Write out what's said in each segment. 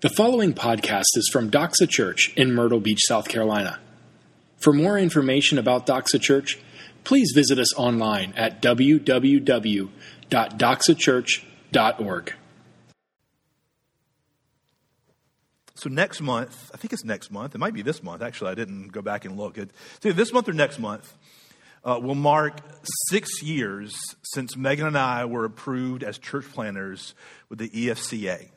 The following podcast is from Doxa Church in Myrtle Beach, South Carolina. For more information about Doxa Church, please visit us online at www.doxachurch.org. So next month, I think it's next month. It might be this month. Actually, I didn't go back and look. Either this month or next month uh, will mark six years since Megan and I were approved as church planters with the EFCA.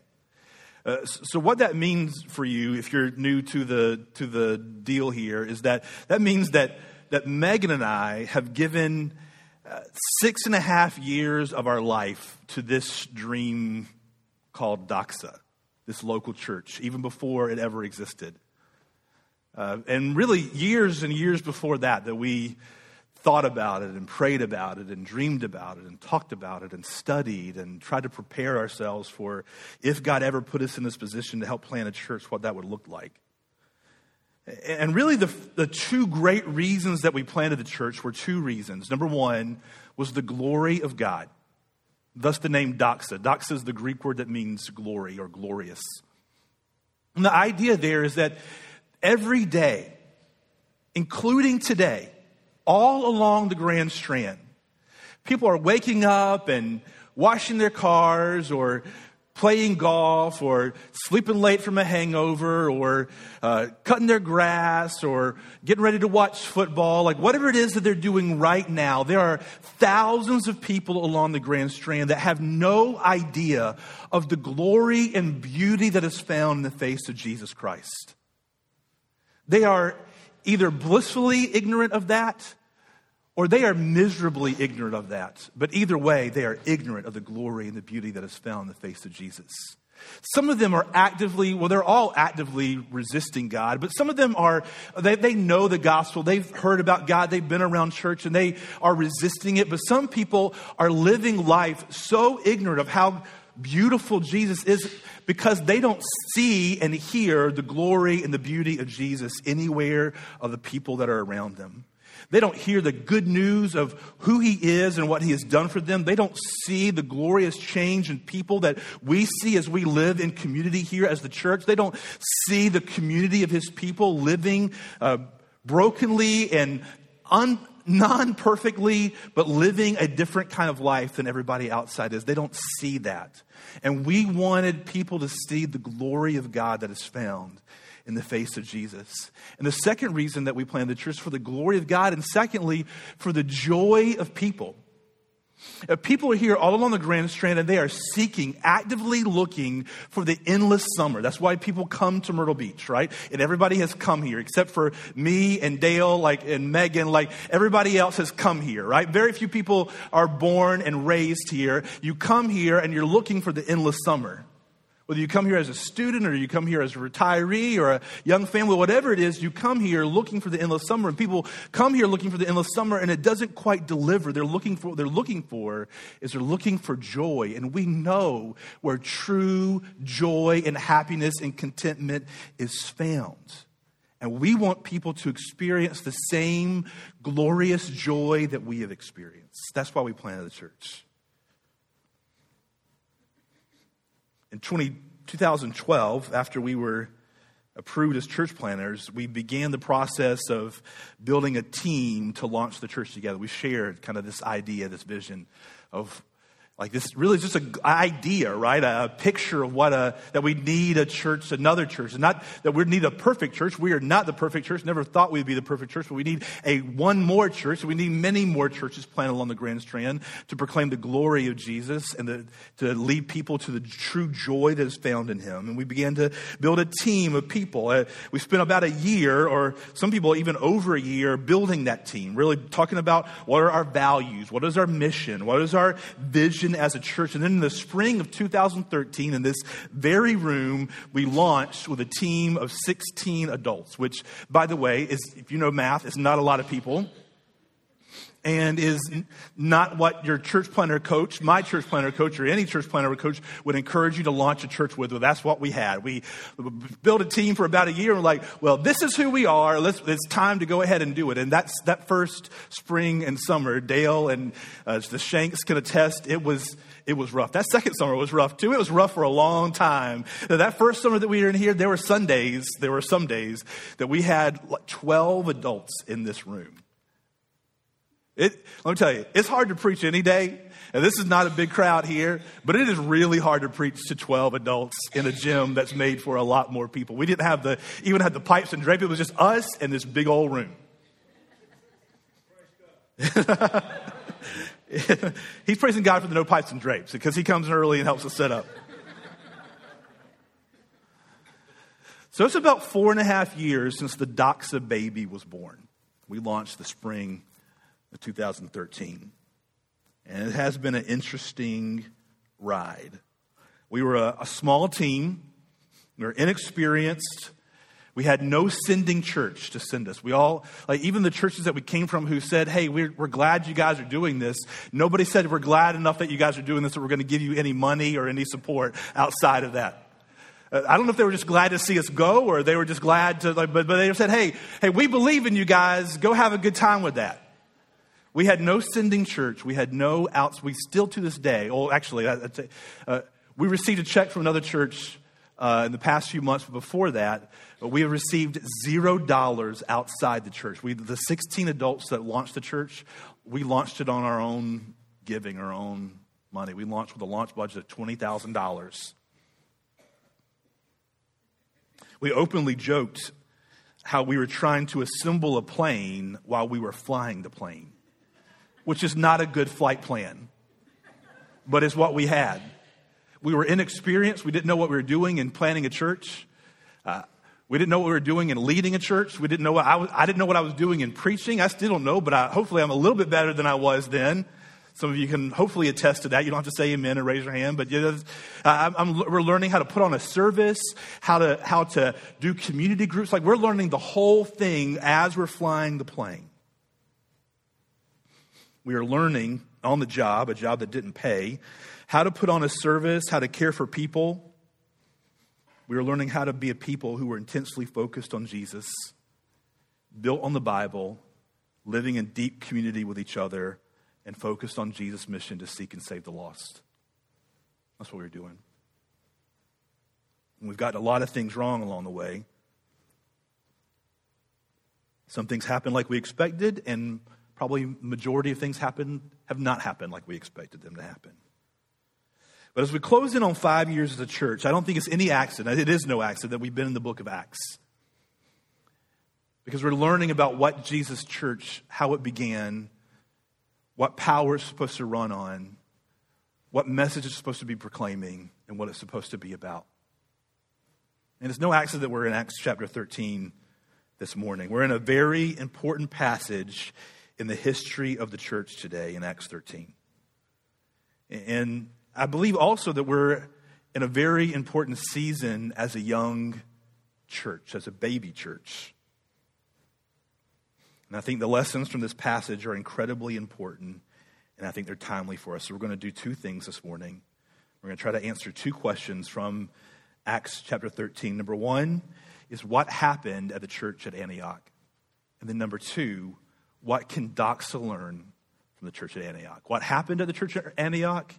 Uh, so what that means for you, if you're new to the to the deal here, is that that means that that Megan and I have given uh, six and a half years of our life to this dream called Doxa, this local church, even before it ever existed, uh, and really years and years before that, that we thought about it and prayed about it and dreamed about it and talked about it and studied and tried to prepare ourselves for if God ever put us in this position to help plant a church, what that would look like. And really, the, the two great reasons that we planted the church were two reasons. Number one was the glory of God, thus the name doxa. Doxa is the Greek word that means glory or glorious. And the idea there is that every day, including today, all along the Grand Strand. People are waking up and washing their cars or playing golf or sleeping late from a hangover or uh, cutting their grass or getting ready to watch football, like whatever it is that they're doing right now, there are thousands of people along the Grand Strand that have no idea of the glory and beauty that is found in the face of Jesus Christ. They are either blissfully ignorant of that or they are miserably ignorant of that. But either way, they are ignorant of the glory and the beauty that is found in the face of Jesus. Some of them are actively, well, they're all actively resisting God, but some of them are, they, they know the gospel. They've heard about God. They've been around church and they are resisting it. But some people are living life so ignorant of how beautiful Jesus is because they don't see and hear the glory and the beauty of Jesus anywhere of the people that are around them. They don't hear the good news of who He is and what He has done for them. They don't see the glorious change in people that we see as we live in community here as the church. They don't see the community of His people living uh, brokenly and un- non perfectly, but living a different kind of life than everybody outside is. They don't see that. And we wanted people to see the glory of God that is found in the face of Jesus. And the second reason that we plan the church for the glory of God, and secondly, for the joy of people. Uh, people are here all along the Grand Strand and they are seeking, actively looking for the endless summer. That's why people come to Myrtle Beach, right? And everybody has come here except for me and Dale, like, and Megan, like everybody else has come here, right? Very few people are born and raised here. You come here and you're looking for the endless summer. Whether you come here as a student or you come here as a retiree or a young family, whatever it is, you come here looking for the endless summer. And people come here looking for the endless summer and it doesn't quite deliver. They're looking for what they're looking for is they're looking for joy. And we know where true joy and happiness and contentment is found. And we want people to experience the same glorious joy that we have experienced. That's why we planted the church. In 20, 2012, after we were approved as church planters, we began the process of building a team to launch the church together. We shared kind of this idea, this vision of like this really is just an idea, right? A, picture of what a, that we need a church, another church. And not that we need a perfect church. We are not the perfect church. Never thought we'd be the perfect church, but we need a one more church. We need many more churches planted along the Grand Strand to proclaim the glory of Jesus and the, to lead people to the true joy that is found in Him. And we began to build a team of people. Uh, we spent about a year, or some people even over a year, building that team, really talking about what are our values, what is our mission, what is our vision as a church. And then in the spring of 2013, in this very room, we launched with a team of 16 adults, which, by the way, is, if you know math, is not a lot of people. And is not what your church planter coach, my church planter coach, or any church planter coach would encourage you to launch a church with. Well, that's what we had. We built a team for about a year and we're like, well, this is who we are. Let's, it's time to go ahead and do it. And that's that first spring and summer, Dale and uh, the Shanks can attest, it was, it was rough. That second summer was rough too. It was rough for a long time. That first summer that we were in here, there were Sundays, there were some days that we had 12 adults in this room. It, let me tell you, it's hard to preach any day. And this is not a big crowd here, but it is really hard to preach to 12 adults in a gym that's made for a lot more people. We didn't have the, even had the pipes and drape. It was just us and this big old room. He's praising God for the no pipes and drapes because he comes early and helps us set up. So it's about four and a half years since the Doxa baby was born. We launched the spring of 2013. And it has been an interesting ride. We were a, a small team, we were inexperienced. We had no sending church to send us. We all, like even the churches that we came from who said, hey, we're, we're glad you guys are doing this. Nobody said, we're glad enough that you guys are doing this that we're going to give you any money or any support outside of that. Uh, I don't know if they were just glad to see us go or they were just glad to, like, but, but they said, hey, hey, we believe in you guys. Go have a good time with that. We had no sending church. We had no outs. We still to this day, well, actually, uh, we received a check from another church uh, in the past few months, but before that, we have received zero dollars outside the church. We, the 16 adults that launched the church, we launched it on our own giving, our own money. We launched with a launch budget of $20,000. We openly joked how we were trying to assemble a plane while we were flying the plane which is not a good flight plan, but it's what we had. We were inexperienced. We didn't know what we were doing in planning a church. Uh, we didn't know what we were doing in leading a church. We didn't know what I, was, I didn't know what I was doing in preaching. I still don't know, but I, hopefully I'm a little bit better than I was then. Some of you can hopefully attest to that. You don't have to say amen or raise your hand, but you know, uh, I'm, we're learning how to put on a service, how to, how to do community groups. Like we're learning the whole thing as we're flying the plane. We are learning on the job, a job that didn't pay, how to put on a service, how to care for people. We are learning how to be a people who are intensely focused on Jesus, built on the Bible, living in deep community with each other, and focused on Jesus' mission to seek and save the lost. That's what we we're doing. And we've gotten a lot of things wrong along the way. Some things happened like we expected, and probably majority of things happen have not happened like we expected them to happen. But as we close in on five years as a church, I don't think it's any accident. It is no accident that we've been in the book of Acts. Because we're learning about what Jesus' church, how it began, what power it's supposed to run on, what message it's supposed to be proclaiming, and what it's supposed to be about. And it's no accident that we're in Acts chapter 13 this morning. We're in a very important passage in the history of the church today in Acts 13. And I believe also that we're in a very important season as a young church, as a baby church. And I think the lessons from this passage are incredibly important, and I think they're timely for us. So we're going to do two things this morning. We're going to try to answer two questions from Acts chapter 13. Number one is what happened at the church at Antioch? And then number two, what can Doxa learn from the church at Antioch? What happened at the church at Antioch?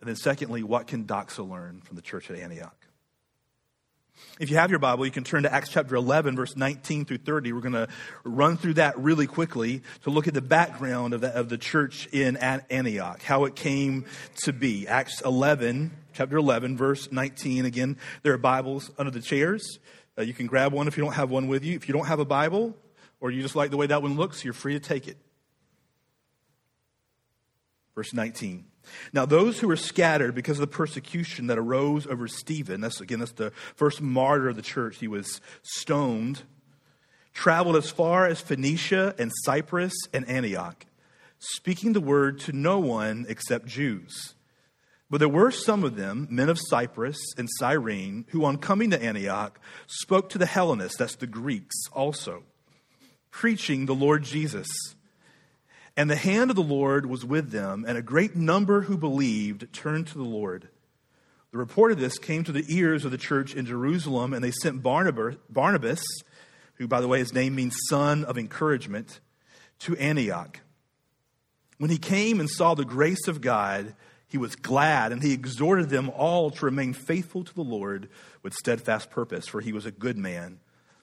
And then, secondly, what can Doxa learn from the church at Antioch? If you have your Bible, you can turn to Acts chapter 11, verse 19 through 30. We're going to run through that really quickly to look at the background of the, of the church in Antioch, how it came to be. Acts 11, chapter 11, verse 19. Again, there are Bibles under the chairs. Uh, you can grab one if you don't have one with you. If you don't have a Bible, or you just like the way that one looks, you're free to take it. Verse 19. Now, those who were scattered because of the persecution that arose over Stephen, that's again, that's the first martyr of the church, he was stoned, traveled as far as Phoenicia and Cyprus and Antioch, speaking the word to no one except Jews. But there were some of them, men of Cyprus and Cyrene, who on coming to Antioch spoke to the Hellenists, that's the Greeks also preaching the Lord Jesus. And the hand of the Lord was with them, and a great number who believed turned to the Lord. The report of this came to the ears of the church in Jerusalem, and they sent Barnabas, who, by the way, his name means son of encouragement, to Antioch. When he came and saw the grace of God, he was glad, and he exhorted them all to remain faithful to the Lord with steadfast purpose, for he was a good man,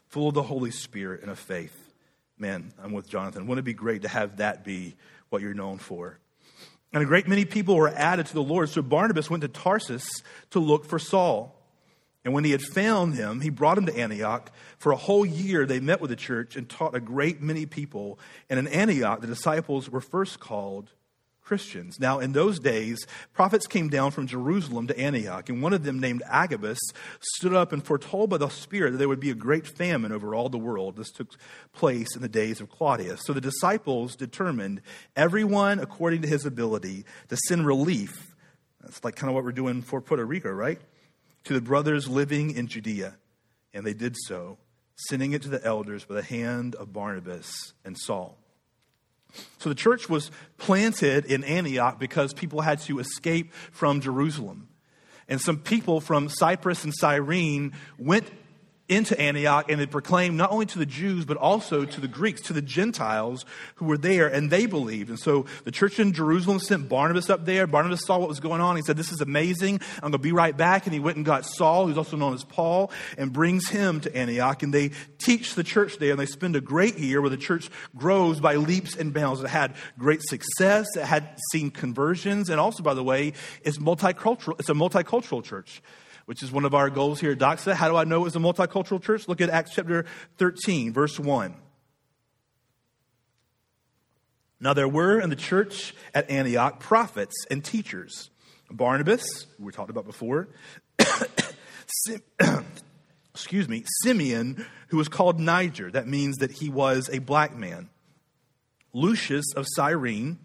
full of the Holy Spirit and of faith. Man, I'm with Jonathan. Wouldn't it be great to have that be what you're known for? And a great many people were added to the Lord. So Barnabas went to Tarsus to look for Saul. And when he had found him, he brought him to Antioch. For a whole year, they met with the church and taught a great many people. And in Antioch, the disciples were first called Christians. Now, in those days, prophets came down from Jerusalem to Antioch, and one of them, named Agabus, stood up and foretold by the Spirit that there would be a great famine over all the world. This took place in the days of Claudius. So the disciples determined, everyone according to his ability, to send relief. That's like kind of what we're doing for Puerto Rico, right? To the brothers living in Judea. And they did so, sending it to the elders by the hand of Barnabas and Saul. So the church was planted in Antioch because people had to escape from Jerusalem. And some people from Cyprus and Cyrene went into Antioch and they proclaimed not only to the Jews, but also to the Greeks, to the Gentiles who were there, and they believed. And so the church in Jerusalem sent Barnabas up there. Barnabas saw what was going on. He said, This is amazing. I'm going to be right back. And he went and got Saul, who's also known as Paul, and brings him to Antioch. And they teach the church there, and they spend a great year where the church grows by leaps and bounds. It had great success, it had seen conversions, and also, by the way, it's multicultural. It's a multicultural church which is one of our goals here at Doxa. How do I know it's a multicultural church? Look at Acts chapter 13, verse 1. Now there were in the church at Antioch prophets and teachers Barnabas, we talked about before, excuse me, Simeon, who was called Niger. That means that he was a black man. Lucius of Cyrene,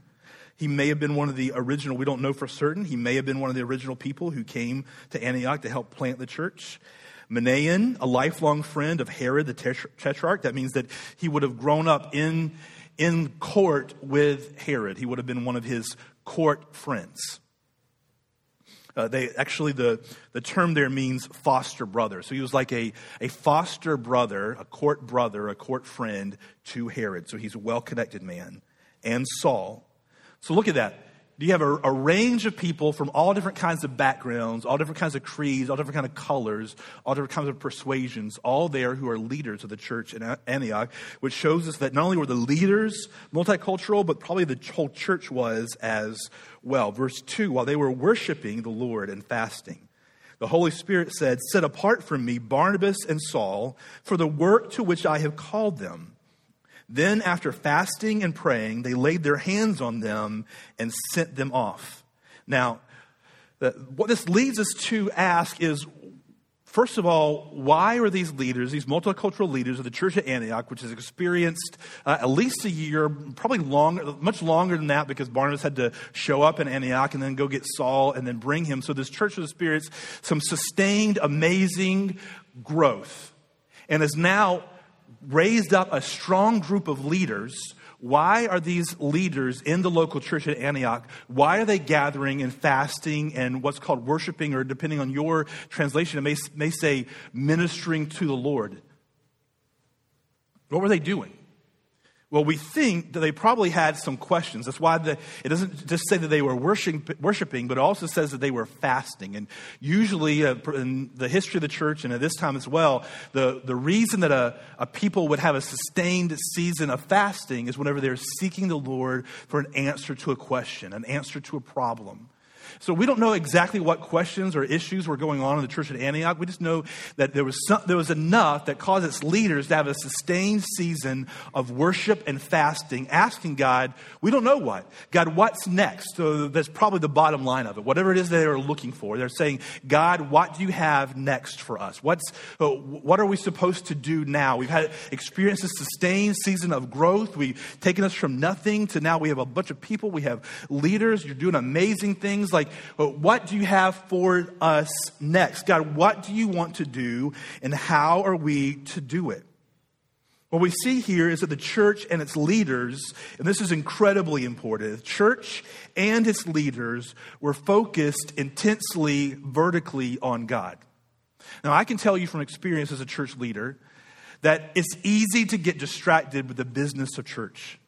he may have been one of the original, we don't know for certain. He may have been one of the original people who came to Antioch to help plant the church. Manaen, a lifelong friend of Herod the Tetrarch. That means that he would have grown up in, in court with Herod. He would have been one of his court friends. Uh, they actually the, the term there means foster brother. So he was like a, a foster brother, a court brother, a court friend to Herod. So he's a well connected man. And Saul, so look at that. You have a, a, range of people from all different kinds of backgrounds, all different kinds of creeds, all different kinds of colors, all different kinds of persuasions, all there who are leaders of the church in Antioch, which shows us that not only were the leaders multicultural, but probably the whole church was as well. Verse 2 while they were worshiping the Lord and fasting, the Holy Spirit said, Set apart from me Barnabas and Saul for the work to which I have called them. Then, after fasting and praying, they laid their hands on them and sent them off. Now, what this leads us to ask is First of all, why are these leaders, these multicultural leaders of the church at Antioch, which has experienced uh, at least a year, probably longer, much longer than that, because Barnabas had to show up in Antioch and then go get Saul and then bring him. So this church has experienced some sustained, amazing growth, and is now raised up a strong group of leaders. Why are these leaders in the local church at Antioch? Why are they gathering and fasting and what's called worshiping, or depending on your translation, it may, may say ministering to the Lord? What were they doing? Well, we think that they probably had some questions. That's why the, it doesn't just say that they were worshiping, worshiping, but it also says that they were fasting. And usually, uh, in the history of the church and at this time as well, the, the reason that a, a people would have a sustained season of fasting is whenever they're seeking the Lord for an answer to a question, an answer to a problem. So we don't know exactly what questions or issues were going on in the church at Antioch. We just know that there was, some, there was enough that caused its leaders to have a sustained season of worship and fasting, asking God, we don't know what. God, what's next? So that's probably the bottom line of it. Whatever it is they are looking for, they're saying, God, what do you have next for us? What's, uh, what are we supposed to do now? We've had experienced a sustained season of growth. We've taken us from nothing to now we have a bunch of people. We have leaders. You're doing amazing things like what do you have for us next? God, what do you want to do and how are we to do it? What we see here is that the church and its leaders, and this is incredibly important, the church and its leaders were focused intensely vertically on God. Now, I can tell you from experience as a church leader that it's easy to get distracted with the business of church.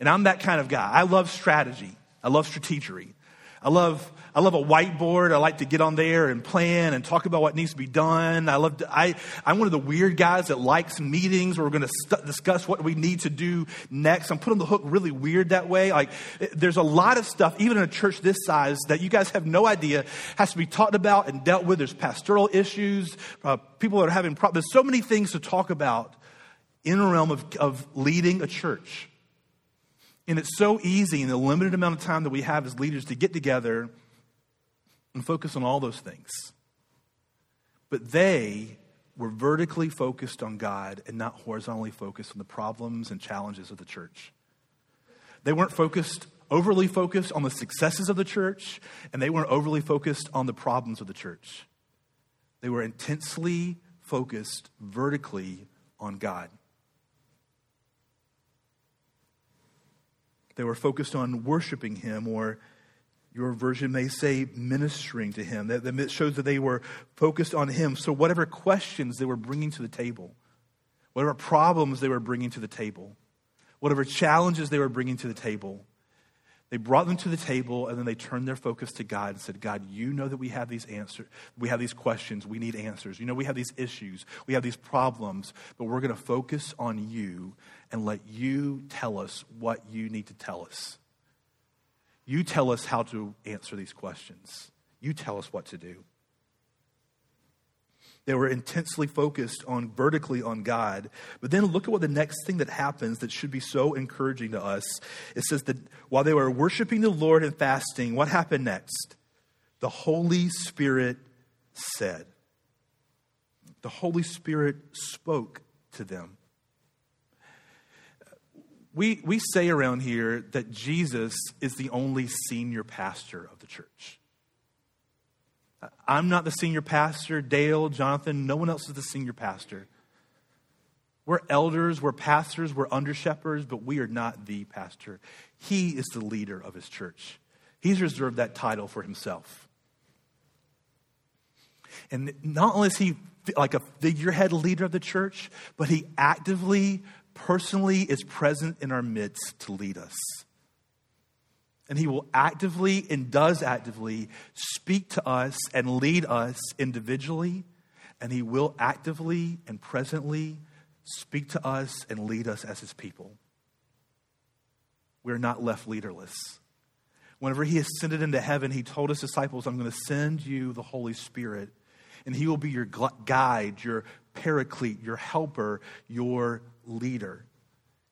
And I'm that kind of guy. I love strategy, I love strategery. I love, I love a whiteboard. I like to get on there and plan and talk about what needs to be done. I love to, I, I'm one of the weird guys that likes meetings where we're going to st- discuss what we need to do next. I'm put on the hook really weird that way. Like, there's a lot of stuff, even in a church this size, that you guys have no idea has to be talked about and dealt with. There's pastoral issues, uh, people that are having problems. There's so many things to talk about in a realm of, of leading a church. And it's so easy in the limited amount of time that we have as leaders to get together and focus on all those things. But they were vertically focused on God and not horizontally focused on the problems and challenges of the church. They weren't focused, overly focused on the successes of the church, and they weren't overly focused on the problems of the church. They were intensely focused vertically on God. They were focused on worshiping him, or your version may say ministering to him. That, that shows that they were focused on him. So, whatever questions they were bringing to the table, whatever problems they were bringing to the table, whatever challenges they were bringing to the table, they brought them to the table and then they turned their focus to God and said, God, you know that we have these answers. We have these questions. We need answers. You know, we have these issues. We have these problems, but we're going to focus on you and let you tell us what you need to tell us. You tell us how to answer these questions. You tell us what to do. They were intensely focused on vertically on God. But then look at what the next thing that happens that should be so encouraging to us. It says that while they were worshiping the Lord and fasting, what happened next? The Holy Spirit said. The Holy Spirit spoke to them. We, we say around here that Jesus is the only senior pastor of the church. I'm not the senior pastor. Dale, Jonathan, no one else is the senior pastor. We're elders, we're pastors, we're under shepherds, but we are not the pastor. He is the leader of his church. He's reserved that title for himself. And not only is he like a figurehead leader of the church, but he actively, personally is present in our midst to lead us and he will actively and does actively speak to us and lead us individually, and he will actively and presently speak to us and lead us as his people. We're not left leaderless. Whenever he ascended into heaven, he told his disciples, I'm going to send you the Holy Spirit, and he will be your guide, your paraclete, your helper, your leader.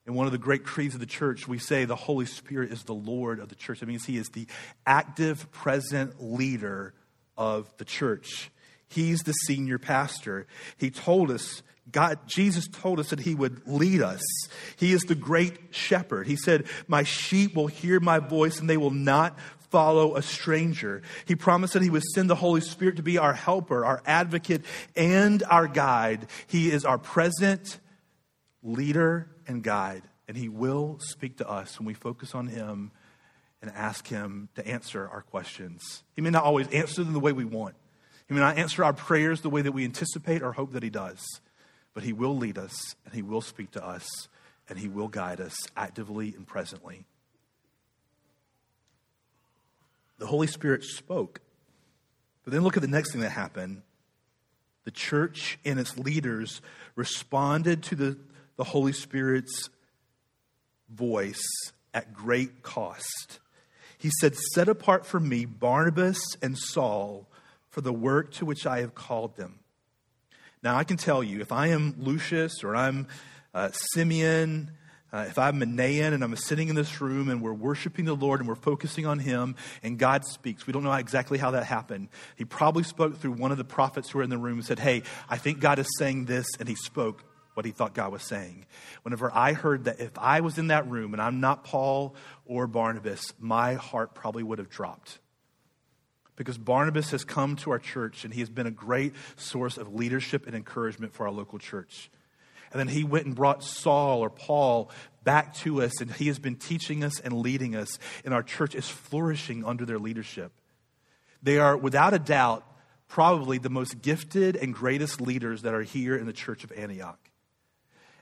In one of the great creeds of the church, we say the Holy Spirit is the Lord of the church. That means He is the active, present leader of the church. He's the senior pastor. He told us, God, Jesus told us that He would lead us. He is the great shepherd. He said, My sheep will hear my voice and they will not follow a stranger. He promised that He would send the Holy Spirit to be our helper, our advocate, and our guide. He is our present leader and guide, and He will speak to us when we focus on Him and ask Him to answer our questions. He may not always answer them the way we want, He may not answer our prayers the way that we anticipate or hope that He does, but He will lead us, and He will speak to us, and He will guide us actively and presently. The Holy Spirit spoke. But then look at the next thing that happened. The church and its leaders responded to the the Holy Spirit's voice at great cost. He said, Set apart for me Barnabas and Saul for the work to which I have called them. Now, I can tell you, if I am Lucius or I'm uh, Simeon, uh, if I'm Manaen and I'm sitting in this room and we're worshiping the Lord and we're focusing on Him and God speaks, we don't know exactly how that happened. He probably spoke through one of the prophets who were in the room and said, Hey, I think God is saying this, and He spoke what he thought God was saying. Whenever I heard that, if I was in that room and I'm not Paul or Barnabas, my heart probably would have dropped. Because Barnabas has come to our church and he has been a great source of leadership and encouragement for our local church. And then he went and brought Saul or Paul back to us, and he has been teaching us and leading us, and our church is flourishing under their leadership. They are, without a doubt, probably the most gifted and greatest leaders that are here in the church of Antioch.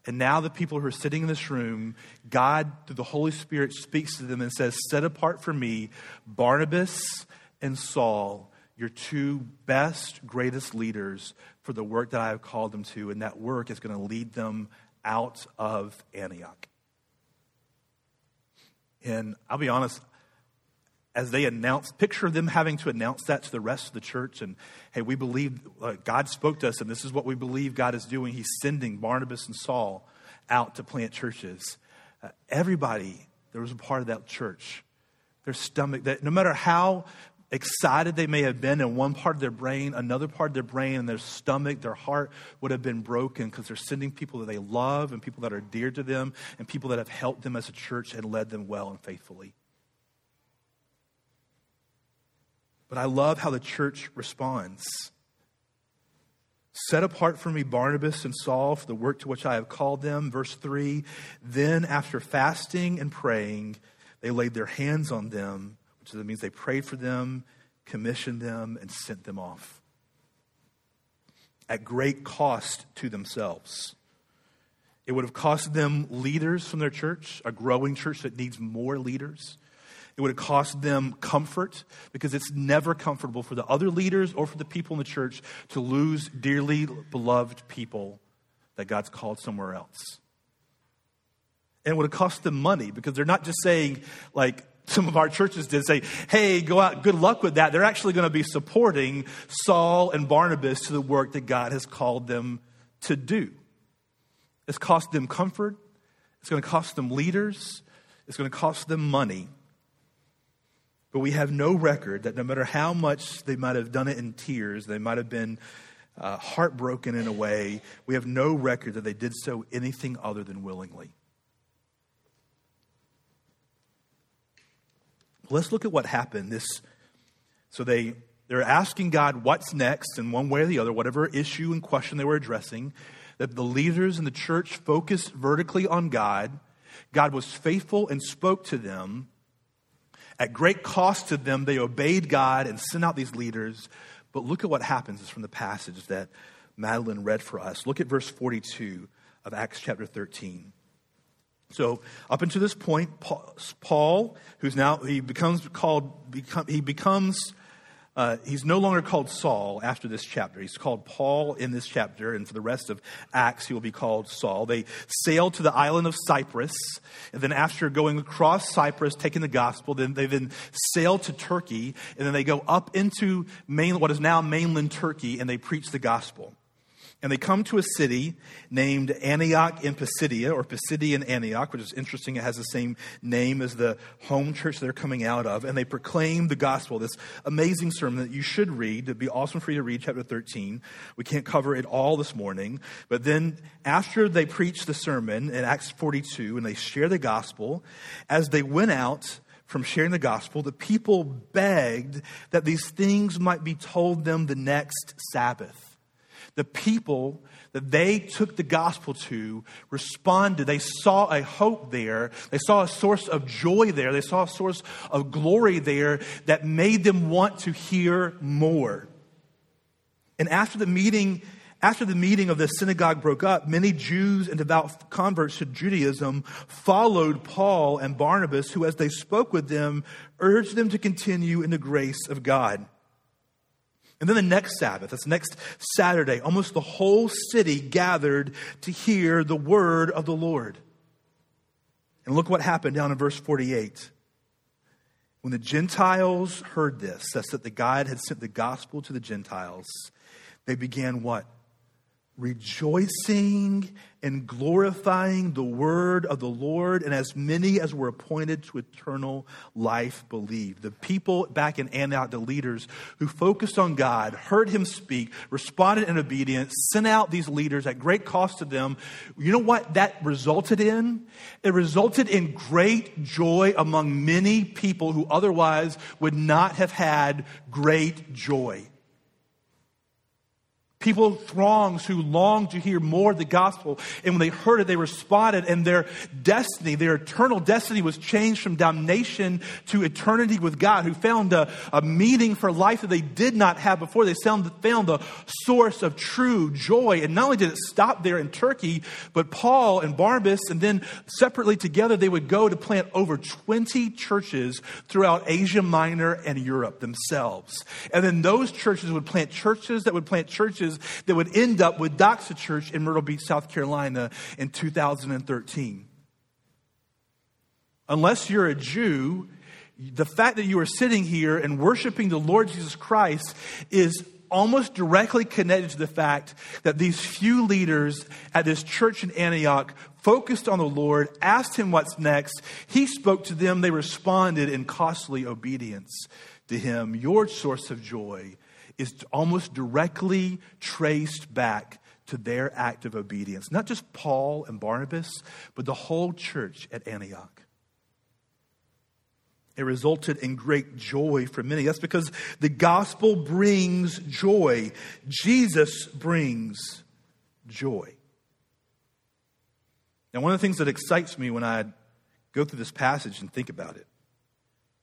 And now, the people who are sitting in this room, God, through the Holy Spirit, speaks to them and says, Set apart for me Barnabas and Saul, your two best, greatest leaders for the work that I have called them to. And that work is going to lead them out of Antioch. And I'll be honest, as they announce, picture them having to announce that to the rest of the church. And hey, we believe uh, God spoke to us, and this is what we believe God is doing. He's sending Barnabas and Saul out to plant churches. Uh, everybody there was a part of that church, their stomach, that no matter how excited they may have been in one part of their brain, another part of their brain, and their stomach, their heart would have been broken because they're sending people that they love and people that are dear to them and people that have helped them as a church and led them well and faithfully. But I love how the church responds. Set apart for me Barnabas and Saul for the work to which I have called them. Verse 3 Then, after fasting and praying, they laid their hands on them, which means they prayed for them, commissioned them, and sent them off at great cost to themselves. It would have cost them leaders from their church, a growing church that needs more leaders. It would have cost them comfort because it's never comfortable for the other leaders or for the people in the church to lose dearly beloved people that God's called somewhere else. And it would have cost them money because they're not just saying, like some of our churches did, say, hey, go out, good luck with that. They're actually going to be supporting Saul and Barnabas to the work that God has called them to do. It's cost them comfort, it's going to cost them leaders, it's going to cost them money. But we have no record that no matter how much they might have done it in tears, they might have been uh, heartbroken in a way, we have no record that they did so anything other than willingly. Let's look at what happened. This, so they, they're asking God what's next in one way or the other, whatever issue and question they were addressing. That the leaders in the church focused vertically on God. God was faithful and spoke to them. At great cost to them, they obeyed God and sent out these leaders. But look at what happens is from the passage that Madeline read for us. Look at verse 42 of Acts chapter 13. So, up until this point, Paul, who's now, he becomes called, become, he becomes uh, he's no longer called Saul after this chapter. He's called Paul in this chapter, and for the rest of Acts, he will be called Saul. They sail to the island of Cyprus, and then after going across Cyprus, taking the gospel, then they then sail to Turkey, and then they go up into main, what is now mainland Turkey, and they preach the gospel. And they come to a city named Antioch in Pisidia, or Pisidian Antioch, which is interesting. It has the same name as the home church they're coming out of. And they proclaim the gospel, this amazing sermon that you should read. It'd be awesome for you to read chapter 13. We can't cover it all this morning. But then after they preach the sermon in Acts 42 and they share the gospel, as they went out, from sharing the gospel, the people begged that these things might be told them the next Sabbath the people that they took the gospel to responded. They saw a hope there. They saw a source of joy there. They saw a source of glory there that made them want to hear more. And after the meeting, after the meeting of the synagogue broke up, many Jews and devout converts to Judaism followed Paul and Barnabas, who, as they spoke with them, urged them to continue in the grace of God. And then the next Sabbath, that's next Saturday, almost the whole city gathered to hear the word of the Lord. And look what happened down in verse 48. When the Gentiles heard this, that's that the God had sent the gospel to the Gentiles, they began what? rejoicing and glorifying the word of the Lord, and as many as were appointed to eternal life believed. The people back in Antioch, the leaders who focused on God, heard him speak, responded in obedience, sent out these leaders at great cost to them. You know what that resulted in? It resulted in great joy among many people who otherwise would not have had great joy. People, throngs who longed to hear more of the gospel. And when they heard it, they responded, and their destiny, their eternal destiny, was changed from damnation to eternity with God, who found a, a meaning for life that they did not have before. They found, found the source of true joy. And not only did it stop there in Turkey, but Paul and Barnabas, and then separately together, they would go to plant over 20 churches throughout Asia Minor and Europe themselves. And then those churches would plant churches that would plant churches that would end up with Doxa Church in Myrtle Beach, South Carolina in 2013. Unless you're a Jew, the fact that you are sitting here and worshiping the Lord Jesus Christ is almost directly connected to the fact that these few leaders at this church in Antioch focused on the Lord, asked him what's next. He spoke to them, they responded in costly obedience to him. Your source of joy is almost directly traced back to their act of obedience. Not just Paul and Barnabas, but the whole church at Antioch. It resulted in great joy for many. That's because the gospel brings joy. Jesus brings joy. Now, one of the things that excites me when I go through this passage and think about it,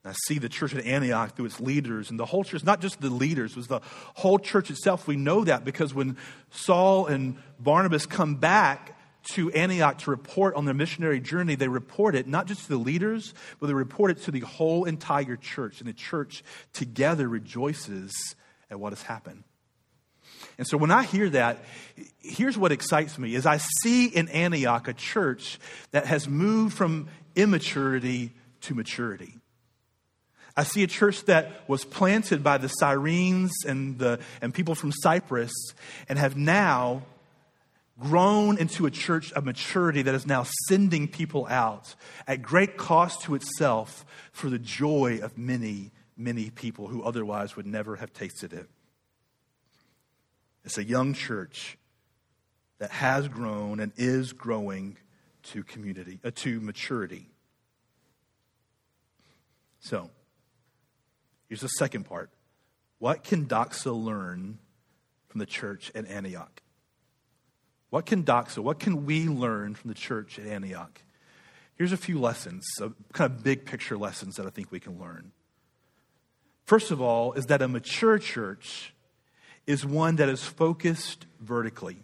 I see the church at Antioch through its leaders and the whole church, not just the leaders, was the whole church itself. We know that because when Saul and Barnabas come back to Antioch to report on their missionary journey, they report it not just to the leaders, but they report it to the whole entire church. And the church together rejoices at what has happened. And so when I hear that, here's what excites me is I see in Antioch a church that has moved from immaturity to maturity. I see a church that was planted by the Cyrenes and, the, and people from Cyprus and have now grown into a church of maturity that is now sending people out at great cost to itself for the joy of many, many people who otherwise would never have tasted it. It's a young church that has grown and is growing to community, uh, to maturity. So, here's the second part. What can Doxa learn from the church at Antioch? What can Doxa, what can we learn from the church at Antioch? Here's a few lessons, kind of big picture lessons that I think we can learn. First of all, is that a mature church is one that is focused vertically.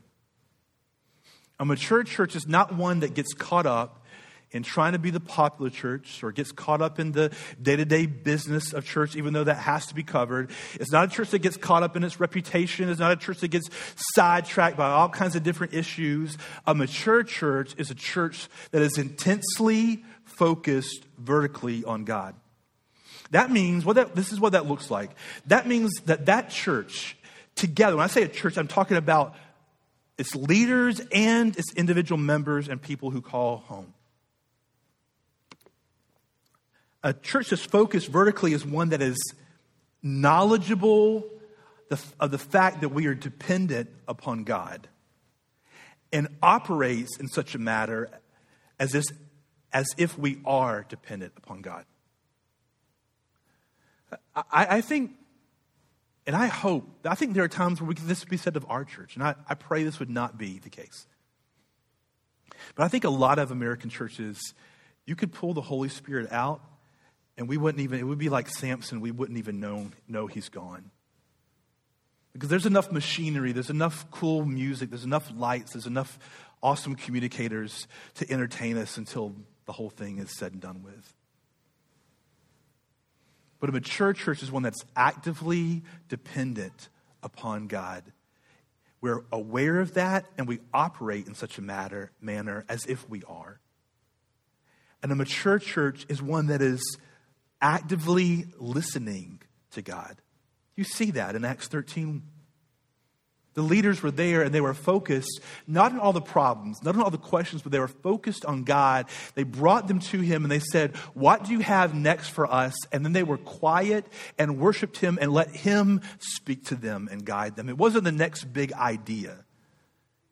A mature church is not one that gets caught up in trying to be the popular church or gets caught up in the day to day business of church, even though that has to be covered. It's not a church that gets caught up in its reputation. It's not a church that gets sidetracked by all kinds of different issues. A mature church is a church that is intensely focused vertically on God. That means what that, this is what that looks like. That means that that church together, when I say a church, I'm talking about its leaders and its individual members and people who call home. A church that's focused vertically is one that is knowledgeable of the fact that we are dependent upon God and operates in such a matter as, this, as if we are dependent upon God. I, I think, and I hope, I think there are times where we this would be said of our church, and I, I pray this would not be the case. But I think a lot of American churches, you could pull the Holy Spirit out and we wouldn't even, it would be like Samson, we wouldn't even know, know he's gone. Because there's enough machinery, there's enough cool music, there's enough lights, there's enough awesome communicators to entertain us until the whole thing is said and done with. But a mature church is one that's actively dependent upon God. We're aware of that and we operate in such a matter, manner as if we are. And a mature church is one that is actively listening to God. You see that in Acts 13. The leaders were there and they were focused not on all the problems, not on all the questions, but they were focused on God. They brought them to Him and they said, What do you have next for us? And then they were quiet and worshiped Him and let Him speak to them and guide them. It wasn't the next big idea,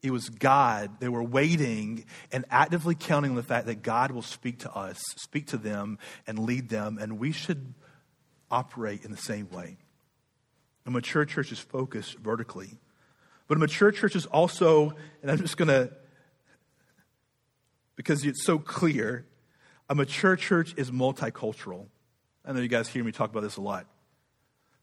it was God. They were waiting and actively counting on the fact that God will speak to us, speak to them, and lead them, and we should operate in the same way. A mature church is focused vertically. But a mature church is also, and I'm just going to, because it's so clear, a mature church is multicultural. I know you guys hear me talk about this a lot.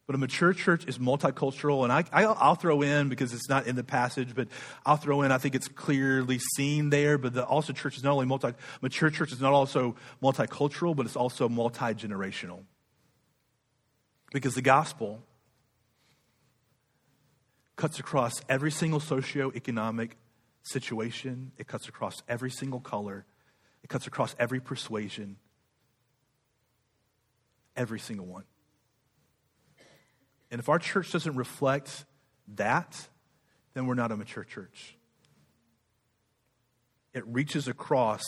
But a mature church is multicultural, and I, will throw in, because it's not in the passage, but I'll throw in, I think it's clearly seen there, but the, also church is not only multi, mature church is not also multicultural, but it's also multi-generational. Because the gospel cuts across every single socioeconomic situation, it cuts across every single color, it cuts across every persuasion, every single one. And if our church doesn't reflect that, then we're not a mature church. It reaches across.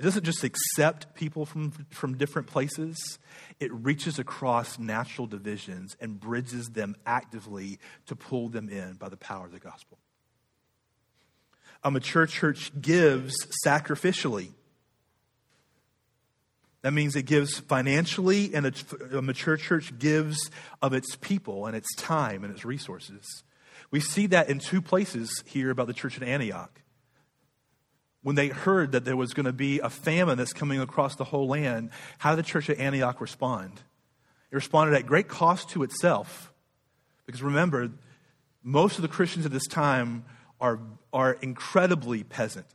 It doesn't just accept people from, from different places, it reaches across natural divisions and bridges them actively to pull them in by the power of the gospel. A mature church gives sacrificially. That means it gives financially, and a, a, mature church gives of its people and its time and its resources. We see that in two places here about the church at Antioch. When they heard that there was going to be a famine that's coming across the whole land, how did the church at Antioch respond? It responded at great cost to itself. Because remember, most of the Christians at this time are, are incredibly peasant.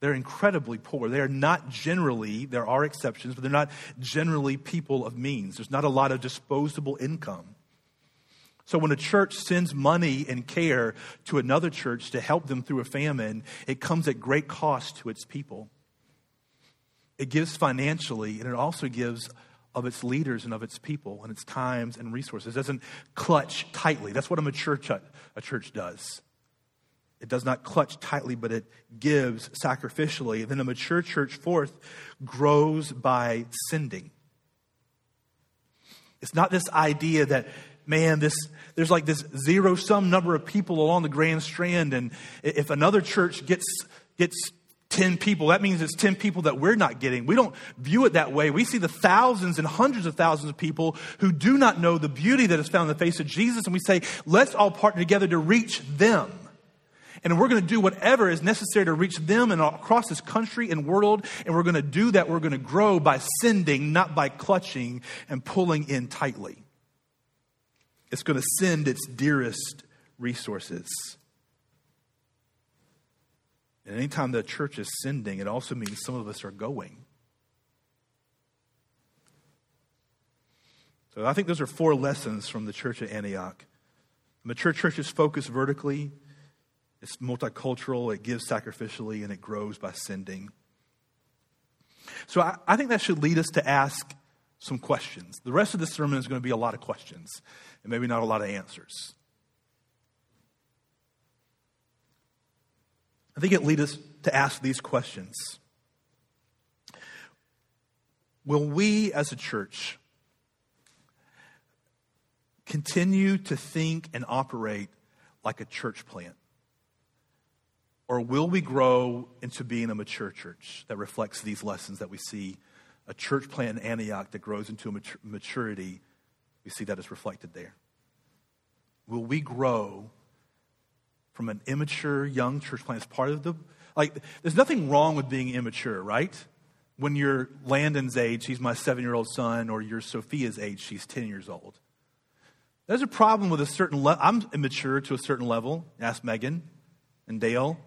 They're incredibly poor. They are not generally, there are exceptions, but they're not generally people of means. There's not a lot of disposable income. So when a church sends money and care to another church to help them through a famine, it comes at great cost to its people. It gives financially, and it also gives of its leaders and of its people and its times and resources. It doesn't clutch tightly. That's what a mature church, a church does. It does not clutch tightly, but it gives sacrificially. Then a mature church, fourth, grows by sending. It's not this idea that, man, this, there's like this zero sum number of people along the Grand Strand, and if another church gets, gets 10 people, that means it's 10 people that we're not getting. We don't view it that way. We see the thousands and hundreds of thousands of people who do not know the beauty that is found in the face of Jesus, and we say, let's all partner together to reach them. And we're going to do whatever is necessary to reach them and across this country and world. And we're going to do that. We're going to grow by sending, not by clutching and pulling in tightly. It's going to send its dearest resources. And anytime the church is sending, it also means some of us are going. So I think those are four lessons from the church at Antioch. Mature churches focus vertically. It's multicultural, it gives sacrificially, and it grows by sending. So I, I, think that should lead us to ask some questions. The rest of the sermon is going to be a lot of questions and maybe not a lot of answers. I think it leads us to ask these questions Will we as a church continue to think and operate like a church plant? Or will we grow into being a mature church that reflects these lessons that we see? A church plant in Antioch that grows into a maturity, we see that is reflected there. Will we grow from an immature young church plant as part of the. Like, there's nothing wrong with being immature, right? When you're Landon's age, he's my seven year old son, or you're Sophia's age, she's 10 years old. There's a problem with a certain level. I'm immature to a certain level. Ask Megan and Dale.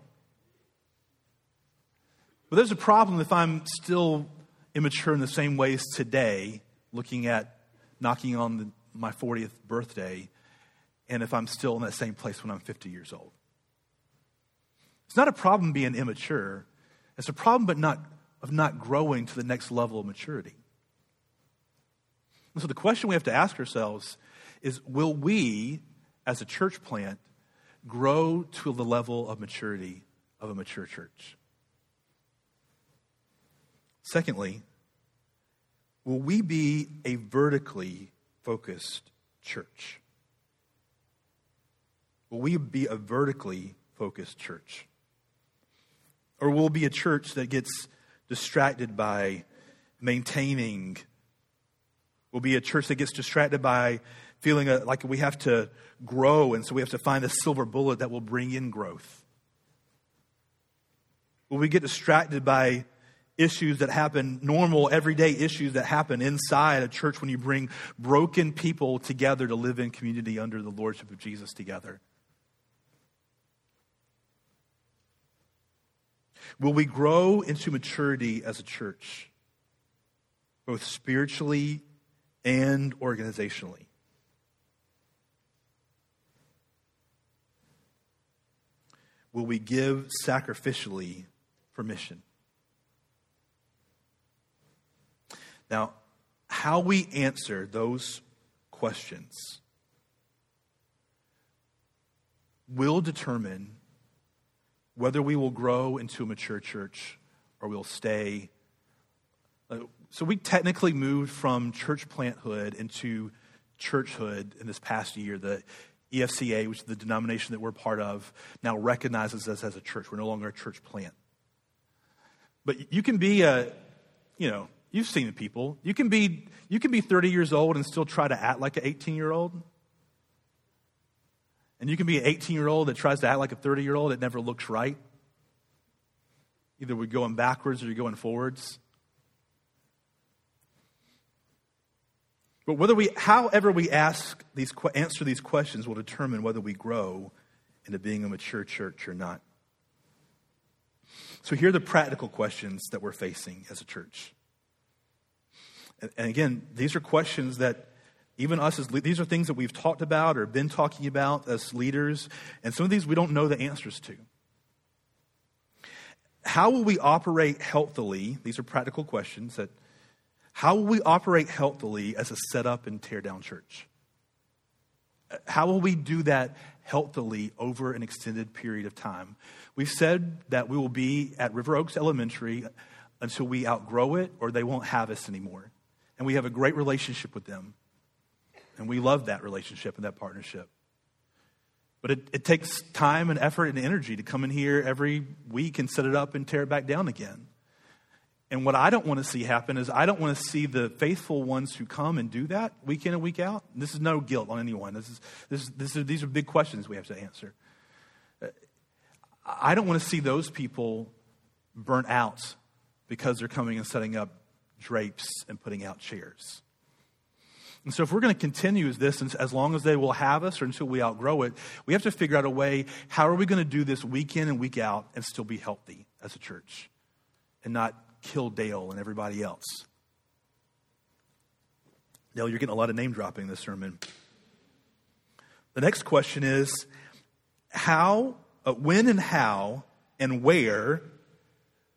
But there's a problem if I'm still immature in the same ways today, looking at knocking on the, my 40th birthday, and if I'm still in that same place when I'm 50 years old. It's not a problem being immature. It's a problem but not, of not growing to the next level of maturity. And so the question we have to ask ourselves is will we, as a church plant, grow to the level of maturity of a mature church? Secondly, will we be a vertically focused church? Will we be a vertically focused church? Or will we be a church that gets distracted by maintaining? Will be a church that gets distracted by feeling uh, like we have to grow, and so we have to find a silver bullet that will bring in growth? Will we get distracted by issues that happen, normal, everyday issues that happen inside a church when you bring broken people together to live in community under the lordship of Jesus together? Will we grow into maturity as a church, both spiritually and organizationally? Will we give sacrificially for mission? Now, how we answer those questions will determine whether we will grow into a mature church or we'll stay. Uh, so, we technically moved from church planthood into churchhood in this past year. The EFCA, which is the denomination that we're part of, now recognizes us as a church. We're no longer a church plant. But you can be a, you know, You've seen the people. You can be, you can be 30 years old and still try to act like an 18 year old. And you can be an 18 year old that tries to act like a 30 year old that never looks right. Either we're going backwards or you're going forwards. But whether we, however we ask these, answer these questions will determine whether we grow into being a mature church or not. So here are the practical questions that we're facing as a church. And again, these are questions that even us as these are things that we've talked about or been talking about as leaders, and some of these we don't know the answers to. How will we operate healthily? These are practical questions that how will we operate healthily as a set up and tear down church? How will we do that healthily over an extended period of time? We've said that we will be at River Oaks Elementary until we outgrow it or they won't have us anymore and we have a great relationship with them. And we love that relationship and that partnership. But it, it takes time and effort and energy to come in here every week and set it up and tear it back down again. And what I don't want to see happen is I don't want to see the faithful ones who come and do that week in and week out. This is no guilt on anyone. This is, this, this is, these are big questions we have to answer. Uh, I don't want to see those people burnt out because they're coming and setting up drapes and putting out chairs. And so, if we're going to continue this as long as they will have us or until we outgrow it, we have to figure out a way how are we going to do this week in and week out and still be healthy as a church and not kill Dale and everybody else. Dale, you're getting a lot of name dropping this sermon. The next question is how, uh, when and how, and where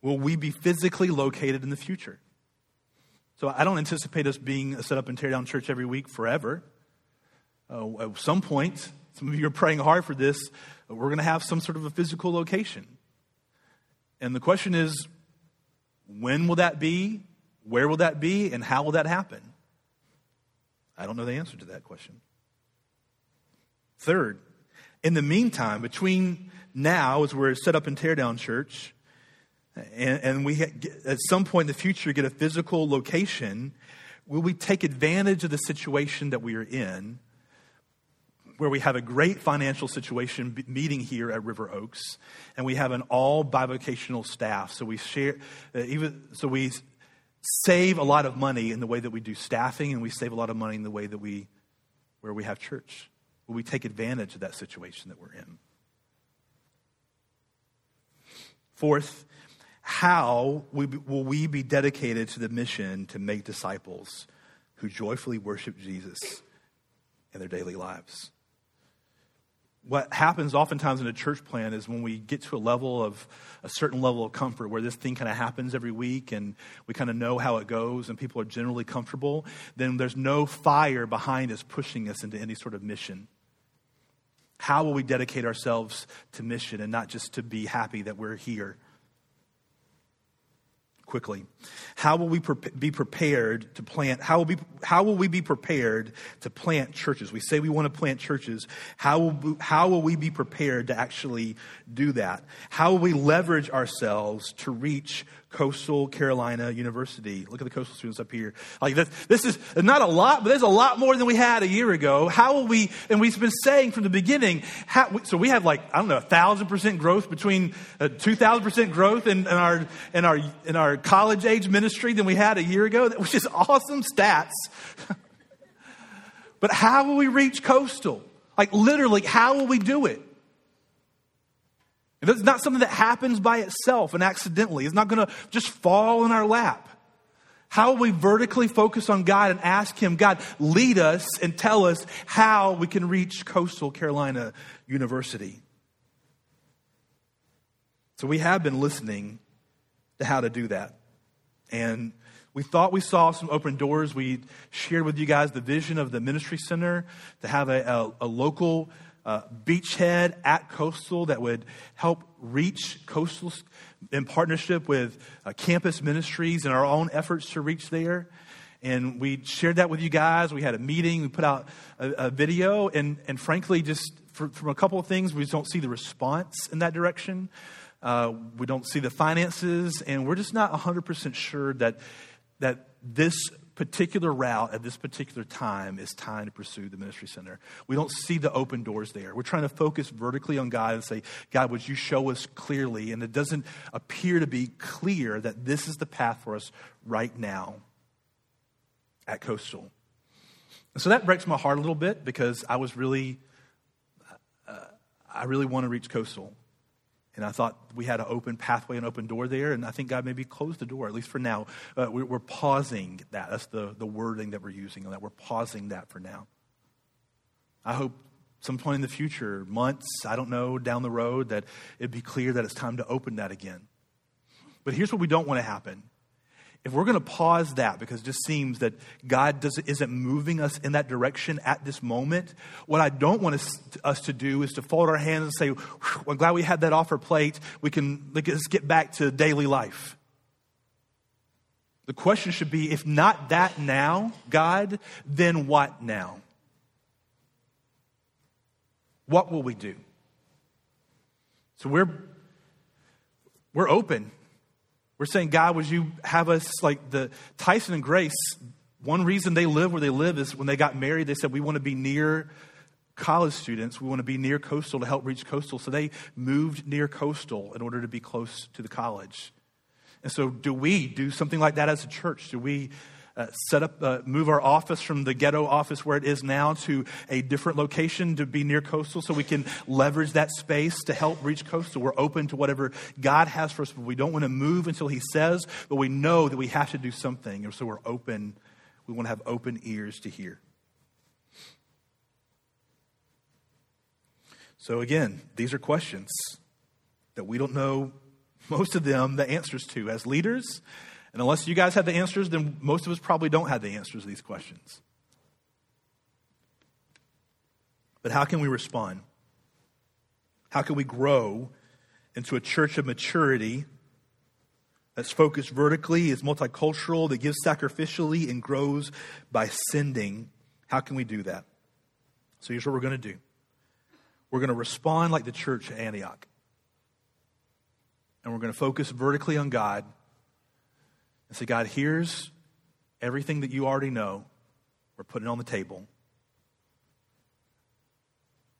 will we be physically located in the future? So I don't anticipate us being a set up and tear down church every week forever. Uh, at some point, some of you are praying hard for this, we're going to have some sort of a physical location. And the question is, when will that be? Where will that be? And how will that happen? I don't know the answer to that question. Third, in the meantime, between now, as we're set up and tear down church, and, and we at some point in the future get a physical location, will we take advantage of the situation that we are in, where we have a great financial situation meeting here at River Oaks, and we have an all bivocational staff. So we share, uh, even so we save a lot of money in the way that we do staffing, and we save a lot of money in the way that we where we have church. Will we take advantage of that situation that we're in? Fourth, how will we be dedicated to the mission to make disciples who joyfully worship Jesus in their daily lives? What happens oftentimes in a church plan is when we get to a level of a certain level of comfort where this thing kind of happens every week and we kind of know how it goes and people are generally comfortable, then there's no fire behind us pushing us into any sort of mission. How will we dedicate ourselves to mission and not just to be happy that we're here? Quickly. How will we be prepared to plant? How will, be, how will we be prepared to plant churches? We say we want to plant churches. How will, we, how will we be prepared to actually do that? How will we leverage ourselves to reach Coastal Carolina University. Look at the coastal students up here. Like this, this is not a lot, but there's a lot more than we had a year ago. How will we, and we've been saying from the beginning, how, so we have like, I don't know, a thousand percent growth between, uh, two thousand percent growth in, in, our, in our, in our college age ministry than we had a year ago, That which is awesome stats. but how will we reach Coastal? Like literally, how will we do it? It's not something that happens by itself and accidentally. It's not going to just fall in our lap. How will we vertically focus on God and ask Him, God, lead us and tell us how we can reach Coastal Carolina University? So we have been listening to how to do that. And we thought we saw some open doors. We shared with you guys the vision of the ministry center to have a, a, a local uh, beachhead at Coastal that would help reach Coastal in partnership with uh, campus ministries and our own efforts to reach there. And we shared that with you guys. We had a meeting. We put out a, a video. And, and frankly, just for, from a couple of things, we don't see the response in that direction. Uh, we don't see the finances. And we're just not 100% sure that, that this particular route at this particular time is time to pursue the ministry center. We don't see the open doors there. We're trying to focus vertically on God and say, God, would you show us clearly? And it doesn't appear to be clear that this is the path for us right now at Coastal. And so that breaks my heart a little bit because I was really, uh, I really want to reach Coastal. And I thought we had an open pathway, an open door there. And I think God maybe closed the door, at least for now. Uh, we're, we're, pausing that. That's the, the wording that we're using on that. We're pausing that for now. I hope some point in the future, months, I don't know, down the road, that it'd be clear that it's time to open that again. But here's what we don't want to happen if we're going to pause that because it just seems that God doesn't, isn't moving us in that direction at this moment, what I don't want us, us to do is to fold our hands and say, I'm glad we had that offer plate. We can let's get back to daily life. The question should be if not that now, God, then what now? What will we do? So we're, we're open we're saying, God, would you have us like the Tyson and Grace? One reason they live where they live is when they got married, they said, We want to be near college students. We want to be near Coastal to help reach Coastal. So they moved near Coastal in order to be close to the college. And so, do we do something like that as a church? Do we uh, set up, uh, move our office from the ghetto office where it is now to a different location to be near coastal so we can leverage that space to help reach coastal. We're open to whatever God has for us, but we don't want to move until He says, but we know that we have to do something. And so we're open. We want to have open ears to hear. So again, these are questions that we don't know most of them the answers to as leaders and unless you guys have the answers, then most of us probably don't have the answers to these questions. But how can we respond? How can we grow into a church of maturity that's focused vertically, is multicultural, that gives sacrificially, and grows by sending? How can we do that? So here's what we're going to do we're going to respond like the church at Antioch. And we're going to focus vertically on God and say, God, here's everything that you already know. We're putting it on the table.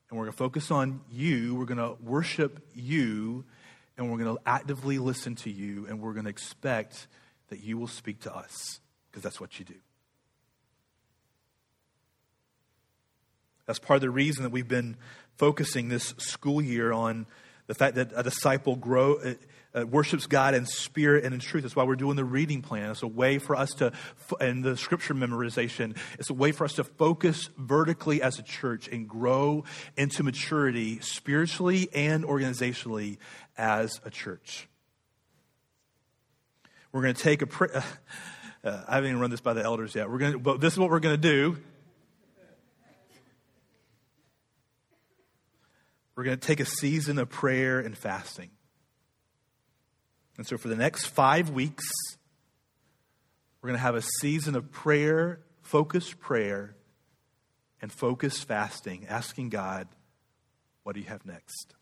And we're going to focus on you. We're going to worship you. And we're going to actively listen to you. And we're going to expect that you will speak to us because that's what you do. That's part of the reason that we've been focusing this school year on the fact that a disciple grow, uh, worships God in spirit and in truth. That's why we're doing the reading plan. It's a way for us to, and the scripture memorization, it's a way for us to focus vertically as a church and grow into maturity spiritually and organizationally as a church. We're going to take a, uh, uh, I haven't even run this by the elders yet. We're going to, but this is what we're going to do. We're going to take a season of prayer and fasting. And so, for the next five weeks, We're going to have a season of prayer, focused prayer, and focused fasting, asking God, what do you have next?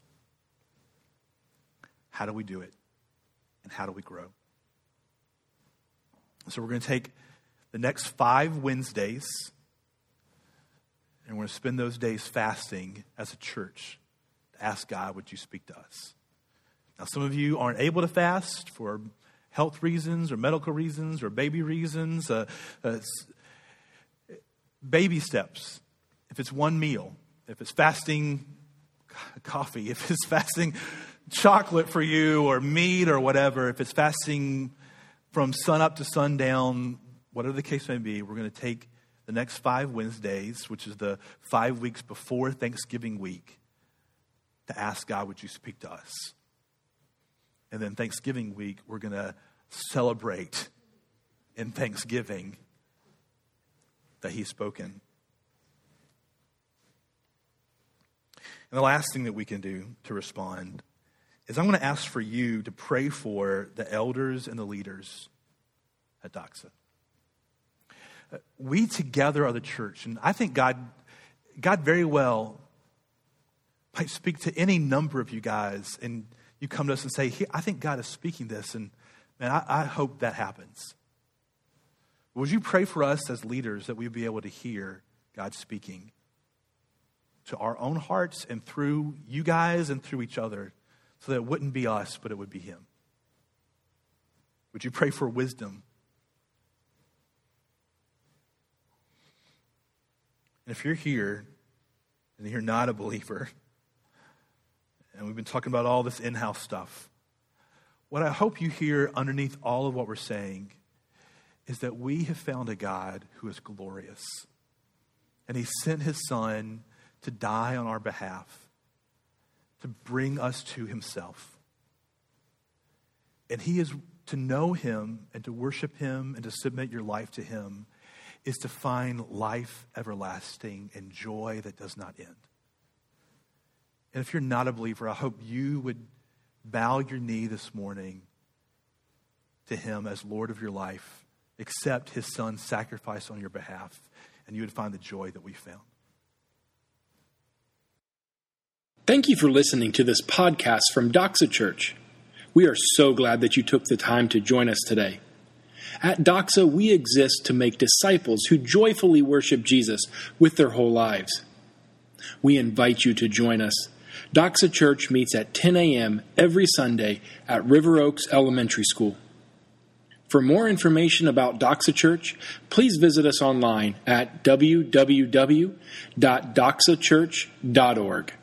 How do we do it? And how do we grow? So we're going to take the next five Wednesdays and we're going to spend those days fasting as a church to ask God, would you speak to us? Now, some of you aren't able to fast for health reasons or medical reasons or baby reasons. Uh, uh, baby steps. If it's one meal, if it's fasting coffee, if it's fasting chocolate for you or meat or whatever, if it's fasting from sun up to sundown, whatever the case may be, we're going to take the next five Wednesdays, which is the five weeks before Thanksgiving week, to ask God, would you speak to us? And then Thanksgiving week, we're going to celebrate in thanksgiving that He's spoken. And the last thing that we can do to respond is I'm going to ask for you to pray for the elders and the leaders at Doxa. We together are the church, and I think God, God very well might speak to any number of you guys, and you come to us and say, I think God is speaking this, and man, I, I hope that happens. Would you pray for us as leaders that we'd be able to hear God speaking to our own hearts and through you guys and through each other so that it wouldn't be us, but it would be Him? Would you pray for wisdom? And if you're here and you're not a believer, and we've been talking about all this in house stuff, what I hope you hear underneath all of what we're saying is that we have found a God who is glorious. And He sent His Son to die on our behalf, to bring us to Himself. And He is to know Him and to worship Him and to submit your life to Him is to find life everlasting and joy that does not end. And if you're not a believer, I hope you would bow your knee this morning to Him as Lord of your life, accept His Son's sacrifice on your behalf, and you would find the joy that we found. Thank you for listening to this podcast from Doxa Church. We are so glad that you took the time to join us today. At Doxa, we exist to make disciples who joyfully worship Jesus with their whole lives. We invite you to join us. Doxa Church meets at 10 a.m. every Sunday at River Oaks Elementary School. For more information about Doxa Church, please visit us online at www.doxachurch.org.